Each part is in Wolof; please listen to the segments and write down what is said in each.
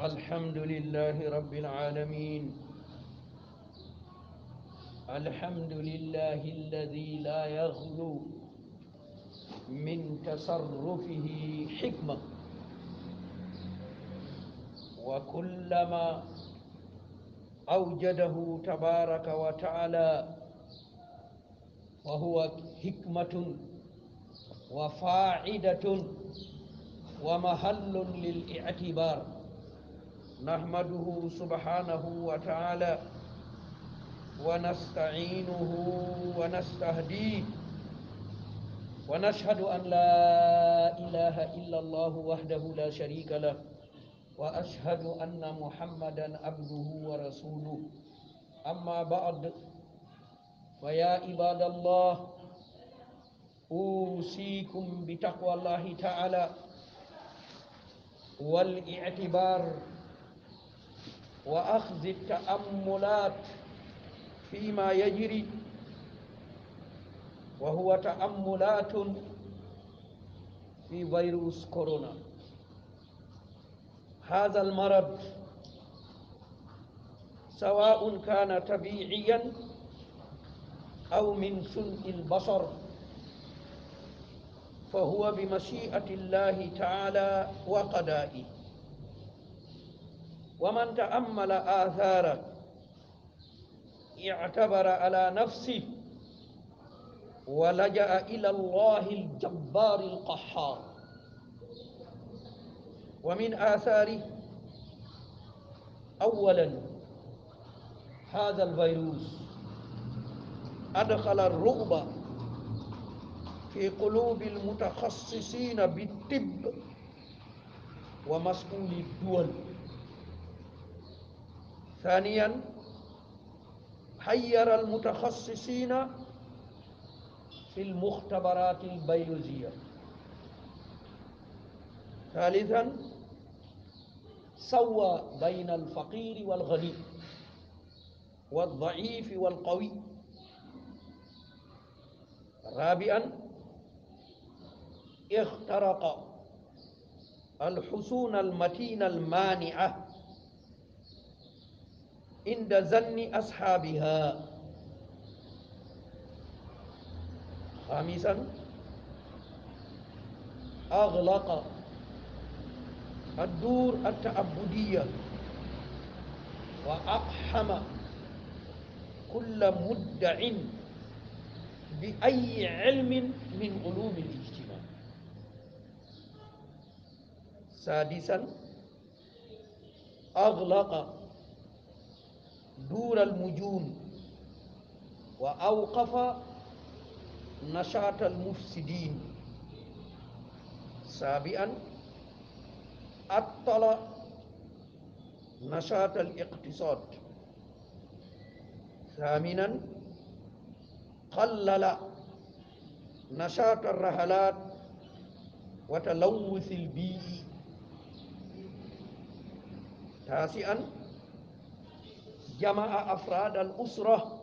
الحمد لله رب العالمين الحمد لله الذي لا يغلو من تصرفه حكمة وكلما أوجده تبارك وتعالى وهو حكمة وفاعدة ومحل للاعتبار نحمده سبحانه وتعالى ونستعينه ونستهديه ونشهد أن لا إله إلا الله وحده لا شريك له وأشهد أن محمدا عبده ورسوله أما بعد فيا عباد الله أوصيكم بتقوى الله تعالى والاعتبار وأخذ التأملات فيما يجري وهو تأملات في فيروس كورونا هذا المرض سواء كان طبيعيا أو من سوء البصر فهو بمشيئة الله تعالى وقدائه ومن تأمل آثاره اعتبر على نفسه ولجأ إلى الله الجبار القحار ومن آثاره أولا هذا الفيروس أدخل الرغبة في قلوب المتخصصين بالطب ومسؤولي الدول ثانيا حير المتخصصين في المختبرات البيولوجية ثالثا سوى بين الفقير والغني والضعيف والقوي رابعا اخترق الحصون المتينة المانعة عند ظن أصحابها خامسا أغلق الدور التعبدية وأقحم كل مدع بأي علم من علوم الاجتماع سادسا أغلق دور المجون وأوقف نشاط المفسدين سابعا أطل نشاط الاقتصاد ثامنا قلل نشاط الرحلات وتلوث البيئي تاسعا جمع أفراد الأسرة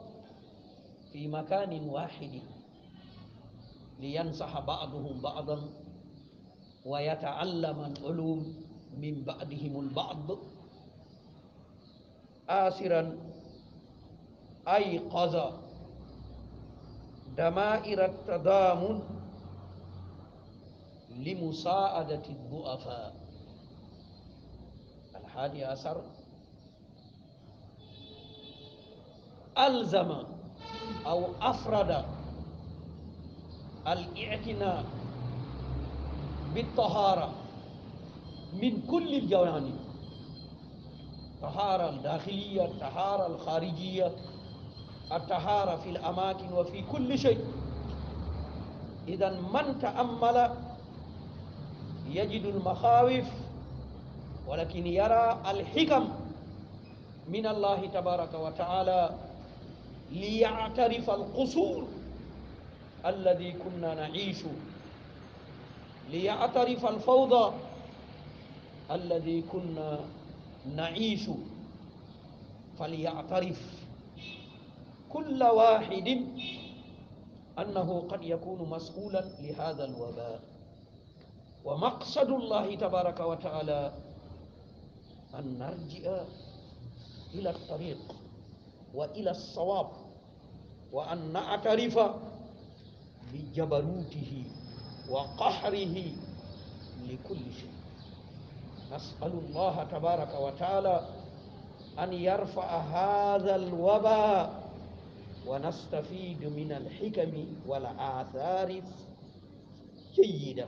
في مكان واحد لينصح بعضهم بعضا ويتعلم العلوم من بعضهم البعض آسرا أيقظ دمائر التضامن لمساعدة الضعفاء الحادي عشر ألزم أو أفرد الاعتناء بالطهارة من كل الجوانب الطهارة الداخلية الطهارة الخارجية الطهارة في الأماكن وفي كل شيء إذا من تأمل يجد المخاوف ولكن يرى الحكم من الله تبارك وتعالى ليعترف القصور الذي كنا نعيش ليعترف الفوضى الذي كنا نعيش فليعترف كل واحد أنه قد يكون مسؤولا لهذا الوباء ومقصد الله تبارك وتعالى أن نرجع إلى الطريق وإلى الصواب وأن نعترف بجبروته وقهره لكل شيء نسأل الله تبارك وتعالى أن يرفع هذا الوباء ونستفيد من الحكم والآثار جيدا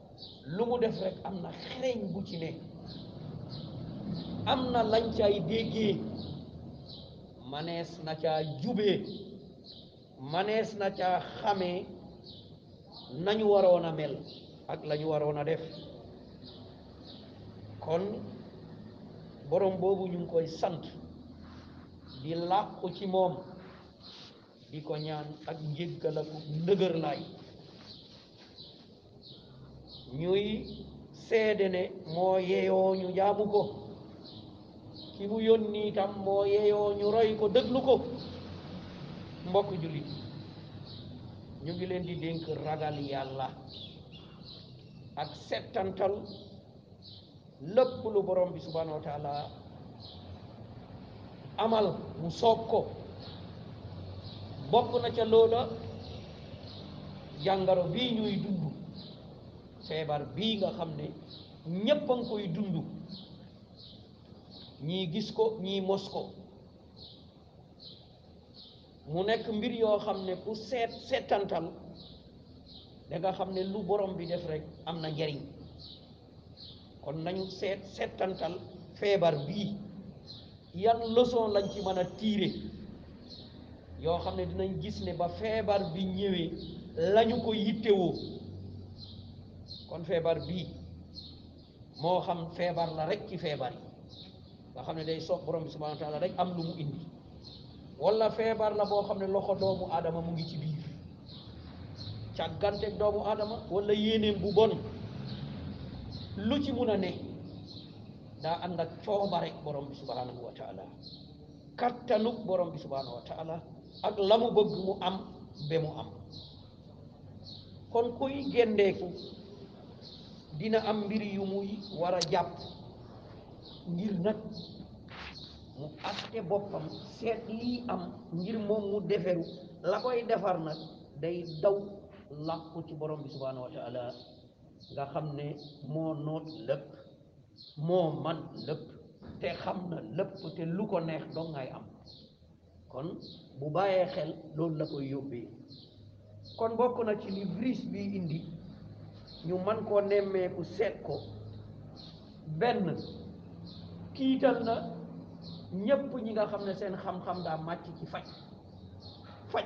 lu mu def rek am na xereñ bu ci ne am na lañ cay déggee manees na caa jubee manees na caa xamee nañu waroon a mel ak lañu waroon a def kon borom boobu ñu ngi koy sant di làqu ci moom di ko ñaan ak njéggal ak ndëgër laay ñuy seede ne moo yeyoo ñu jaamu ko ki mu yónni itam moo yeyoo ñu roy ko déglu ko mbokk jullit ñu ngi leen di dénk ragal yàlla ak settantal lépp lu borom bi subhanahu wa taala amal mu soob ko bokk na ca loola jàngaro bii ñuy dund feebar bii nga xam ne ñépp a ngi koy dund ñii gis ko ñii mos ko mu nekk mbir yoo xam ne ku seet seetantal da nga xam ne lu borom bi def rek am na njariñ kon nañu seet seetantal feebar bii yan leçon lañ ci mën a tiire yoo xam ne dinañ gis ne ba feebar bi ñëwee lañu ko yittewoo kon feebar bii moo xam feebar la rek ci feebar yi nga xam ne day soob borom bi subhanahu wa taala rek am lu mu indi wala feebar la boo xam ne loxo doomu aadama mu ngi ci biir càgganteeg doomu aadama wala yéeneem bu bon lu ci mun a ne daa ànd ak coobarek borom bi subhanahu wa taala kattanuk borom bi subhanahu wa taala ak la mu bëgg mu am ba mu am kon kuy gendeeku dina am mbir yu muy war a jàpp ngir nag mu atte boppam seet lii am ngir moom mu deferu la koy defar nag day daw làqu ci borom bi subhaanahu wa taala nga xam ne moo noot lépp moo man lépp te xam na lépp te lu ko neex dong ngay am kon bu bàyyee xel loolu la koy yóbbee kon bokk na ci li virus bi indi ñu man koo nemmeeku seet ko benn kiital na ñépp ñi nga xam ne seen xam-xam daa màcc ci faj faj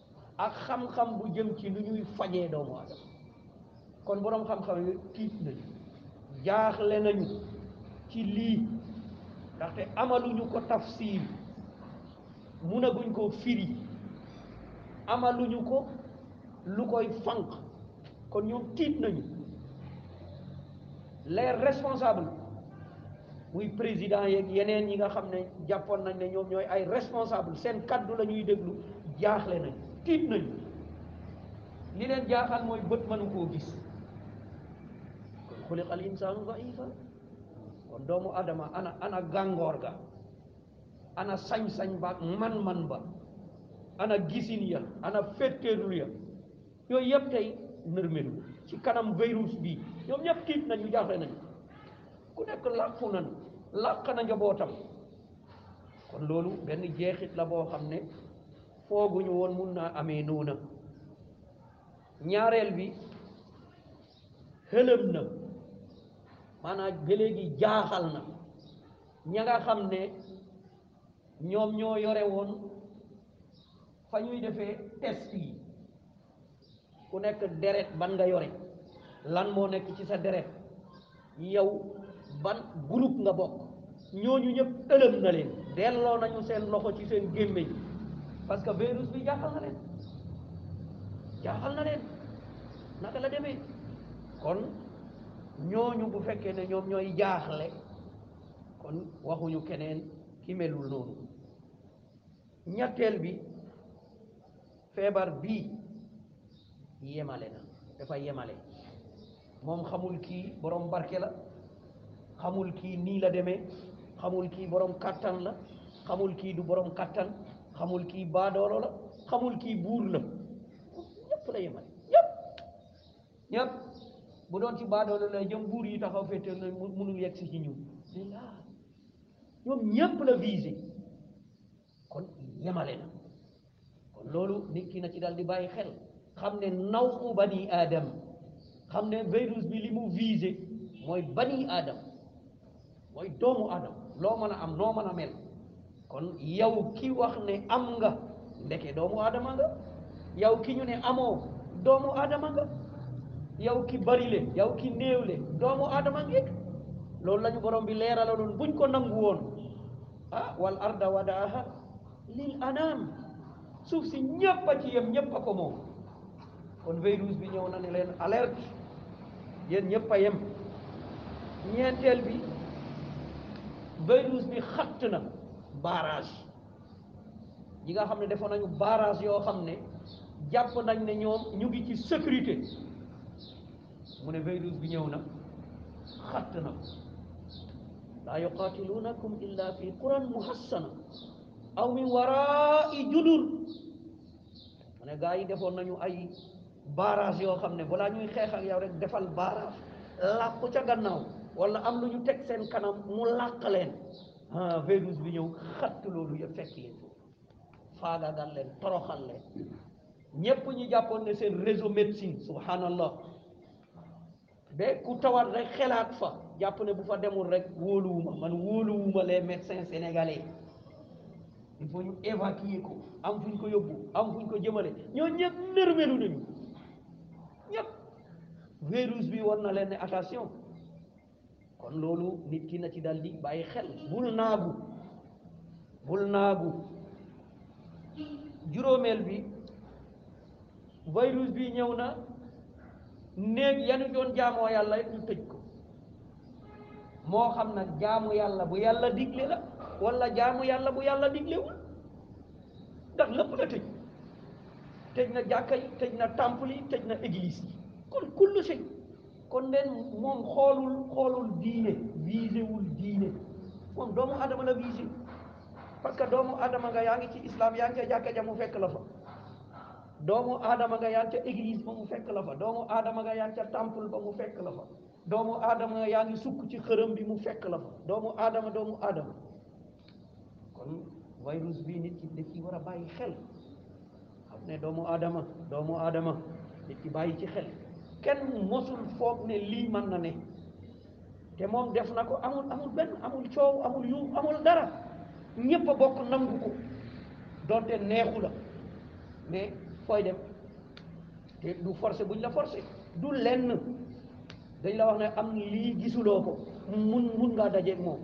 ak xam-xam bu jëm ci lu ñuy fajee doomu aadama kon boroom xam-xam yi tiit nañu jaaxle nañu ci lii ndaxte amaluñu ko tafsir munaguñ ko firi amaluñu ko lu koy fànq kon ñoom tiit nañu les responsables muy président yeeg yeneen yi nga xam ne jàppoon nañ ne ñoom ñooy ay responsable seen kaddu la ñuy déglu jaaxle nañ tiit nañu li leen jaaxal mooy bët mënu koo gis kon xuliqa al insaanu daifa kon doomu adama ana ana gàngoor ga ana sañ-sañ ba man-man ba ana gisin ya ana féttéerlu ya yooyu yëpp tey nërmelu ci kanam virus bi ñoom ñëpp tiit nañu jaaxle nañu ku nekk làqu na làq na njabootam kon loolu benn jeexit la boo xam ne fooguñu woon mun naa amee noona ñaareel bi xëlëm na maanaam ba léegi jaaxal na ña nga xam ne ñoom ñoo yore woon fa ñuy defee test yi ku nekk deret ban nga yore lan moo nekk ci sa deret yow ban groupe nga bokk ñooñu ñëpp ëlëm na leen delloo nañu seen loxo ci seen gémmiñ parce que virus bi jaaxal na leen jaaxal na leen naka la demee kon ñooñu bu fekkee ne ñoom ñooy jaaxle kon waxuñu keneen ki melul noonu ñetteel bi feebar bii yemale na dafa yemale moom xamul kii borom barke la xamul kii nii la demee xamul kii borom kàttan la xamul kii du borom kàttan xamul kii baadoolo la xamul kii buur la ñëpp la yemale ñëpp ñëpp bu doon ci baadoolo la jëm buur yi taxaw féete na mënul yegg si ci ñun ñoom ñëpp la visé kon yemale na kon loolu nit ki na ci daal di bàyyi xel xam ne naw u bani aadam xam ne virus bi li mu visé mooy bani aadam mooy doomu aadam loo mën a am loo mën a mel kon yow ki wax ne am nga ndeke doomu aadama nga yow ki ñu ne amoo doomu aadama nga yow ki bari le yow ki néew le doomu aadama ngeeg loolu la ñu borom bi leeralaloon buñ ko nangu woon ah wal arda wadaaha lil anam suuf si ñëpp a ci yem ñëpp a ko moom kon veille rouge bi ñëw na ne leen alerte yéen ñëpp a yem ñeenteel bi veille rouge bi xatt na barrage yi nga xam ne defoon nañu barrage yoo xam ne jàpp nañ ne ñoom ñu ngi ci sécurité mu ne virus bi ñëw na xatt na ko laa yuqaatiluunakum illa fi quran muhassana aw min warai judur mu ne gaa yi defoon nañu ay barrage yoo xam ne balaa ñuy xeex ak yow rek defal barrage làqu ca gannaaw wala am lu ñu teg seen kanam mu làq leen ah virus bi ñëw xatt loolu yëpp fekk leen foofu faagagal leen toroxal leen ñépp ñu jàppoon ne seen réseau médecine subhanallah ba ku tawat rek xelaat fa jàpp ne bu fa demul rek wóoluwuma man wóoluwuma les médecins sénégalais il faut ñu évacuer ko am fu ñu ko yóbbu am fu ñu ko jëmale ñoo ñëpp nërmelu nañu ñëpp virus bi war na leen ne attention kon loolu nit ki na ci dal di bàyyi xel bul naagu bul naagu juróomeel bi virus bi ñëw na néeg yanu doon jaamoo yàlla ñu tëj ko moo xam nag jaamu yàlla bu yàlla digle la wala jaamu yàlla bu yàlla diglewul ndax lépp la tëj tëj na jàkka yi tëj na temple yi tëj na église yi kon kullu shay kon den moom xoolul xoolul diine visé wul diine moom doomu adama la visé parce que doomu adama nga yaa ngi ci islam yaa ngi ca jàkka ja mu fekk la fa doomu adama nga yaa ngi ca église ba mu fekk la fa doomu adama nga yaa ngi ca temple ba mu fekk la fa doomu adama nga yaa ngi sukk ci xërëm bi mu fekk la fa doomu adama doomu adama kon virus bii nit ki da ciy war a bàyyi xel xam ne doomu aadama doomu aadama nit ki bàyyi ci xel kenn mosul foog ne lii mën na ne te moom def na ko amul amul benn amul coow amul yu amul dara ñépp a bokk nangu ko doonte neexu la mais fooy dem te du forcé buñ la forcé du lenn dañ la wax ne am lii gisuloo ko mun mun ngaa dajeeg moom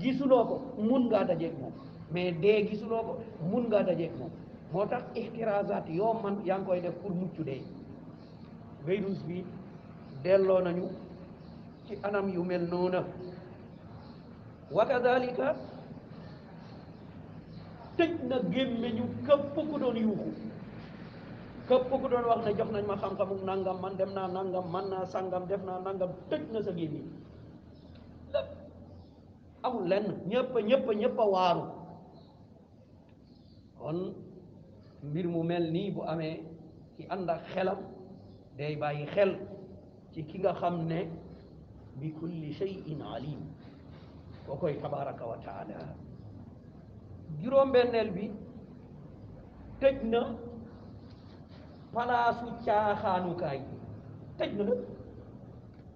gisuloo ko mun ngaa dajeeg moom mais dee gisuloo ko mun ngaa dajeeg moom moo tax ixtiraasaat yoo man yaa ngi koy def pour mucc dee virus bi delloo nañu ci anam yu mel noona wa kadalika tëj na gémmeñu këpp ku doon yuuxu këpp ku doon wax ne jox nañ ma xam-xamu nangam man dem naa nangam man naa sangam def naa nangam tëj na sa gémmeñ lépp amul lenn ñëpp ñëpp ñëpp a waaru kon mbir mu mel nii bu amee ki ànd ak xelam day bàyyi xel ci ki nga xam ne bi kulli shay'in alim koo koy tabaraka wa taala juróom-benneel bi tëj na palaasu caaxaanukaay bi tëj na lépp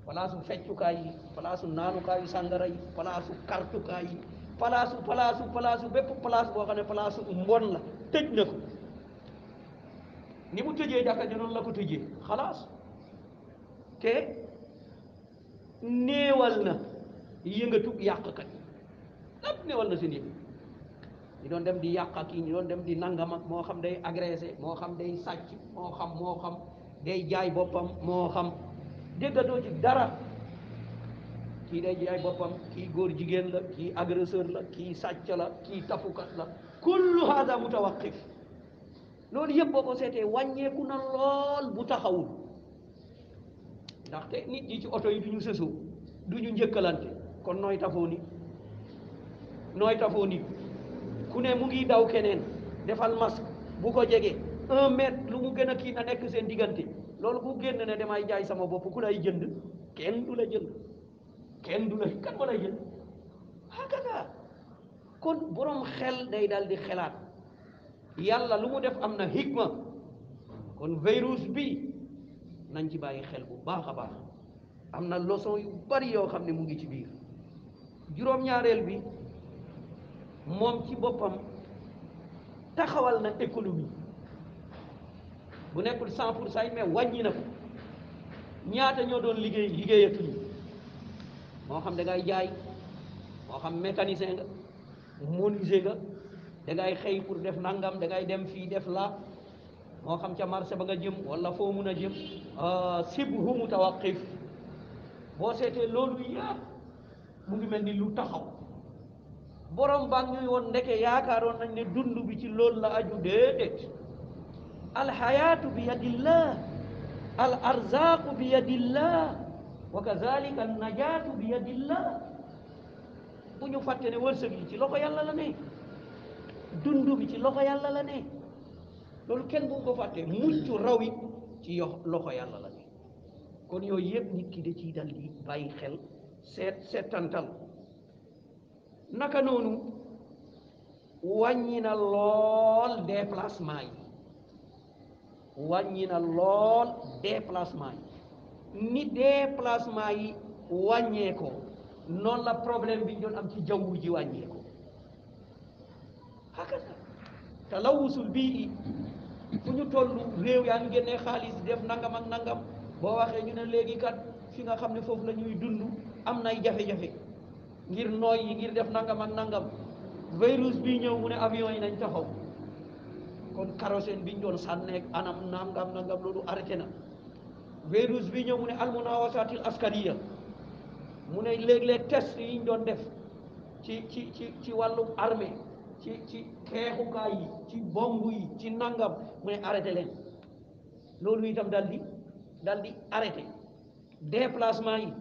palaasu feccukaay yi palaasu naanukaayu sàngara yi palaasu kartukaay yi palaasu palaasu palaasu bépp palaas boo xam ne palaasu mbon la tëj na ko ni mu tëjee jàkka ji noonu la ko tëjee xalaas te néewal na yëngatu yàqkat lépp néewal na seen yëngu ñu doon dem di yàq ak yi ñu doon dem di nangam ak moo xam day agressé moo xam day sàcc moo xam moo xam day jaay boppam moo xam déggatoo ci dara kii day jaay boppam kii góor jigéen la kii agresseur la kii sàcc la kii tafukat la kullu hada mutawaqif loolu yëpp boo ko seetee wàññeeku na lool bu taxawul ndaxte nit ñi ci oto yi du ñu sësoo du ñu njëkkalante kon nooy tafoo nit nooy tafoo nit ku ne mu ngi daw keneen defal masque bu ko jege un mètre lu mu gën a kii na nekk seen diggante loolu ku génn ne damay jaay sama bopp ku lay jënd kenn du la jënd kenn du la kan ma lay jënd hakada kon borom xel day dal di xelaat yàlla lu mu def am na hikma kon virus bi nañ ci bàyyi xel bu baax a baax am na leçon yu bari yoo xam ne mu ngi ci biir juróom-ñaareel bi moom ci boppam taxawal na économie bu nekkul cent pour cent mais wàññi na ko ñaata ñoo doon liggéey liggéeyatuñu moo xam da ngay jaay moo xam mécanicien nga menuisier nga da ngay xëy pour def nangam da ngay dem fii def la moo xam ca marché ba nga jëm wala foo mun a jëm euh, sibhu mutawaqif boo seetee loolu yàpp mu ngi mel ni lu taxaw borom baa ñuy woon ndeke yaakaaroon nañ ne dund bi ci loolu la aju déedéet alxayaatu bi yadillah al arzaqu bi yadillah wa kazalika an najaatu bi yadillah bu ñu fàtte ne wërsëg yi ci loxo yàlla la ne dund bi ci loxo yàlla la ne loolu kenn bu ko fàtte mucc raw it ci yo loxo yàlla la ne kon yooyu yëpp nit ki da ciy dal di bàyyi xel seet seetantal naka noonu wàññi na lool déplacement yi wàññi na lool déplacement yi ni déplacement yi wàññee ko noonu la problème bi ñu doon am ci jaww ji wàññee ko hakasa talawusul bii fu ñu toll réew yaa ngi génnee xaalis def nangam ak nangam boo waxee ñu ne léegi kat fi nga xam ne foofu la ñuy dund am nay jafe-jafe ngir nooy yi ngir def nangam ak nangam virus bi ñëw mu ne avion yi nañ taxaw kon kérosène bi ñu doon sànneeg anam nangam nangam loolu arrêté na virus bi ñëw mu ne almunawasatil askariya mu ne léeg-léeg test yi ñu doon def ci ci ci ci wàllum armée ci ci xeexukaay yi ci bomb yi ci nangam mu ne arrêté leen loolu itam dal di dal di arrêté déplacement yi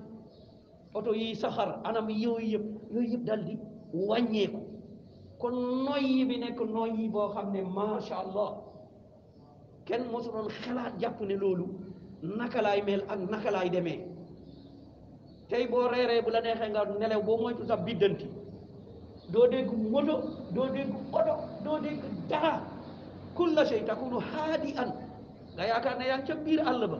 oto yi saxar anam yooyu yëpp yooyu yëpp dal di wàññeeku kon noyyi bi nekk noyyi boo xam ne macha allah kenn mosu doon xalaat jàpp ne loolu naka laay mel ak naka laay demee tey boo reeree bu la neexee nga nelew boo moytu sax biddanti doo dégg moto doo dégg oto doo dégg dara kulla shay takunu haadi an nga yaakaar ne yaa ngi ca biir àll ba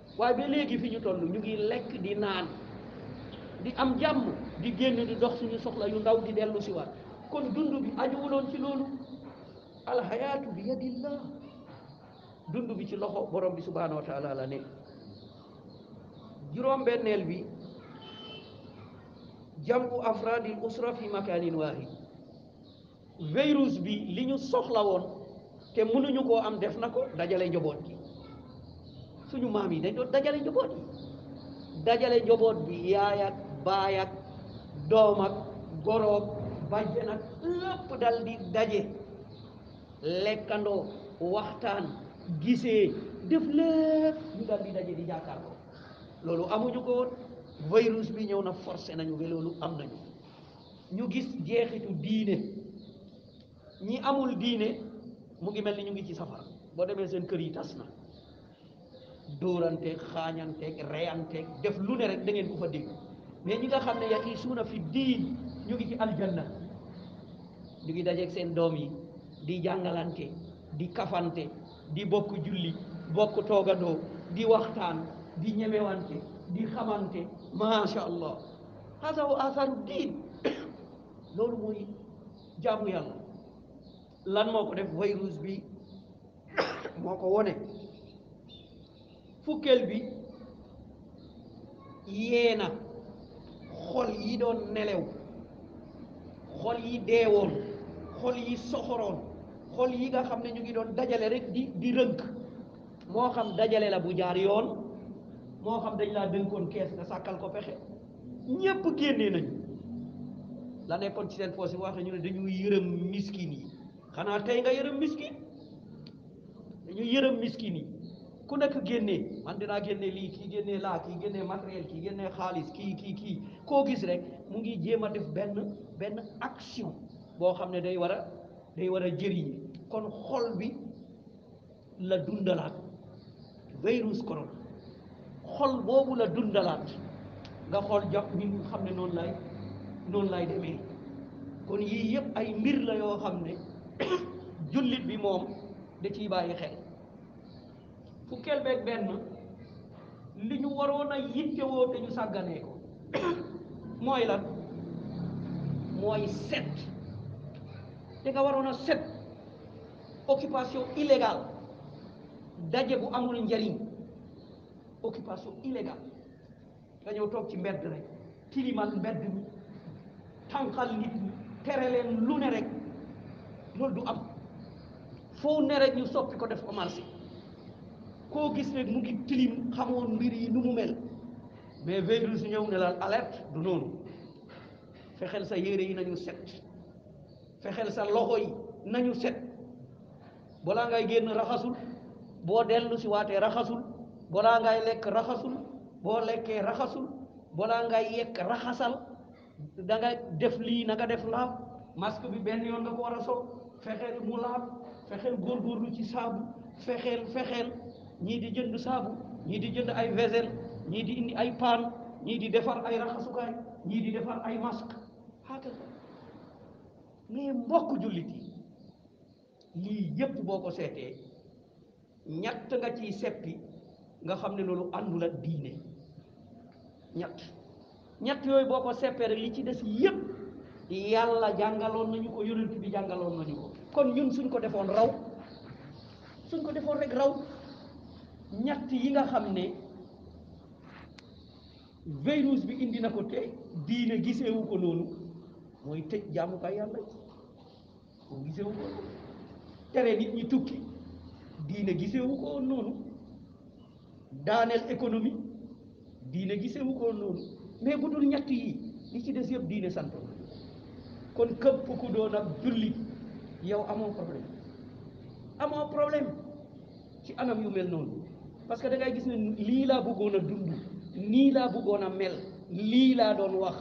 waaye ba léegi fi ñu toll ñu ngi lekk di naan di am jàmm di génn di dox suñu soxla yu ndaw di dellu si waat kon dund bi ajuwuloon ci loolu alxayaatu bi yadillah dund bi ci loxo borom bi subhaanahu wa taala la ne juróom-benneel bi jamu afraadil usra fi makaanin waahid virus bi li ñu soxla woon te mënuñu koo am def na ko dajale njaboot gi suñu maam yi dañ doon dajale njaboot yi dajale njaboot bi yaay ak baay ak doom ak goroog bàjje nag lépp dal di daje lekkandoo waxtaan gisee def lépp ñu dal di daje di jàkkaarloo loolu amuñu ko woon virus bi ñëw na forcé nañu ba loolu am nañu ñu gis jeexitu diine ñi amul diine mu ngi mel ni ñu ngi ci safara boo demee seen kër yi tas na dóoranteeg xaañanteeg reyanteeg def lu ne rek da ngeen ko fa dégg mais ñi nga xam ne yaqi suuna fi diin ñu ngi ci aljanna ñu ngi dajeeg seen doom yi di jàngalante di kafante di bokk julli bokk toogandoo di waxtaan di ñemewante di xamante macha allah hasa wa asaru diin loolu mooy jaamu yàlla lan moo ko def virus bi moo ko wone fukkeel bi yeena xol yi doon nelew xol yi deewoon xol yi soxoroon xol yi nga xam ne ñu ngi doon dajale rek di di rënk moo xam dajale la bu jaar yoon moo xam dañ laa dénkoon kees nga sàkkal ko pexe ñépp génnee nañu la nekkoon ci seen poos yi waxe ñu ne dañu yërëm miskin yi xanaa tey nga yërëm miskin dañu yërëm miskin yi ku nekk génnee man dinaa génne lii kii génnee laa kii génnee matériel kii génnee xaalis kii kii kii koo gis rek mu ngi jéem a def benn benn action boo xam ne day war a day war a jëriñ kon xol bi la dundalaat virus corona xol boobu la dundalaat nga xool jàpp ni nga xam ne noonu lay noonu lay demee kon yii yëpp ay mbir la yoo xam ne jullit bi moom da ciy bàyyi xel fukkeel beeg benn li ñu waroon a yittewoo te ñu sàgganee ko mooy lan mooy set te nga waroon a set occupation illégale daje bu amul njariñ occupation illégale dañoo toog ci mbedd rek tilimal mbedd mi tànqal nit ñi tere leen lu ne rek loolu du am foo ne rek ñu soppi ko def ko marché koo gis rek mu ngi tilim xamoon mbir yi nu mu mel mais virus ñëw ne la alerte du noonu fexeel sa yére yi nañu set fexeel sa loxo yi nañu set balaa ngay génn raxasul boo dellu si waatee raxasul balaa ngay lekk raxasul boo lekkee raxasul balaa ngay yekk raxasal da nga def lii na nga def laab masque bi benn yoon nga ko war a sol fexeel mu laab fexeel góorgóorlu ci saabu fexeel fexeel ñii di jënd saabu ñii di jënd ay vaisselle ñii di indi ay paan ñii di defar ay raxasukaay ñii di defar ay masque xaata mais mbokk jullit yi lii yépp boo ko seetee ñett nga ciy seppi nga xam ne loolu àndul ak diine ñett ñett yooyu boo ko seppee rek li ci des yépp yàlla jàngaloon nañu ko yonent bi jàngaloon nañu ko kon ñun suñ ko defoon raw suñ ko defoon rek raw ñett yi nga xam ne virus bi indi na ko te diine gisewu ko noonu mooy tëj jaamukaay yàlla yi moom gisewu ko noonu tere nit ñi tukki diine gisewu ko noonu daaneel économie diine gisewu ko noonu mais bu dul ñett yi li ci des yëpp diine sant kon këpp ku doon ak jullit yow amoo problème amoo problème ci anam yu mel noonu parce que da ngay gis ne lii laa bëggoon a dund nii laa bëggoon a mel lii laa doon wax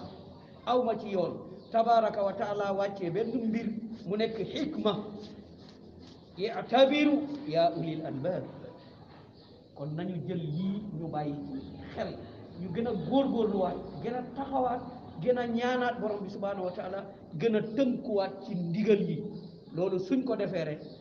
aw ma ci yoon tabaraka wa taala wàccee benn mbir mu nekk xikma yatabiru yaa ulil albab kon nañu jël yii ñu bàyyi xel ñu gën a góorgóorluwaat gën a taxawaat gën a ñaanaat borom bi subhanahu wa taala gën a tënkuwaat ci ndigal yi loolu suñ ko defee rek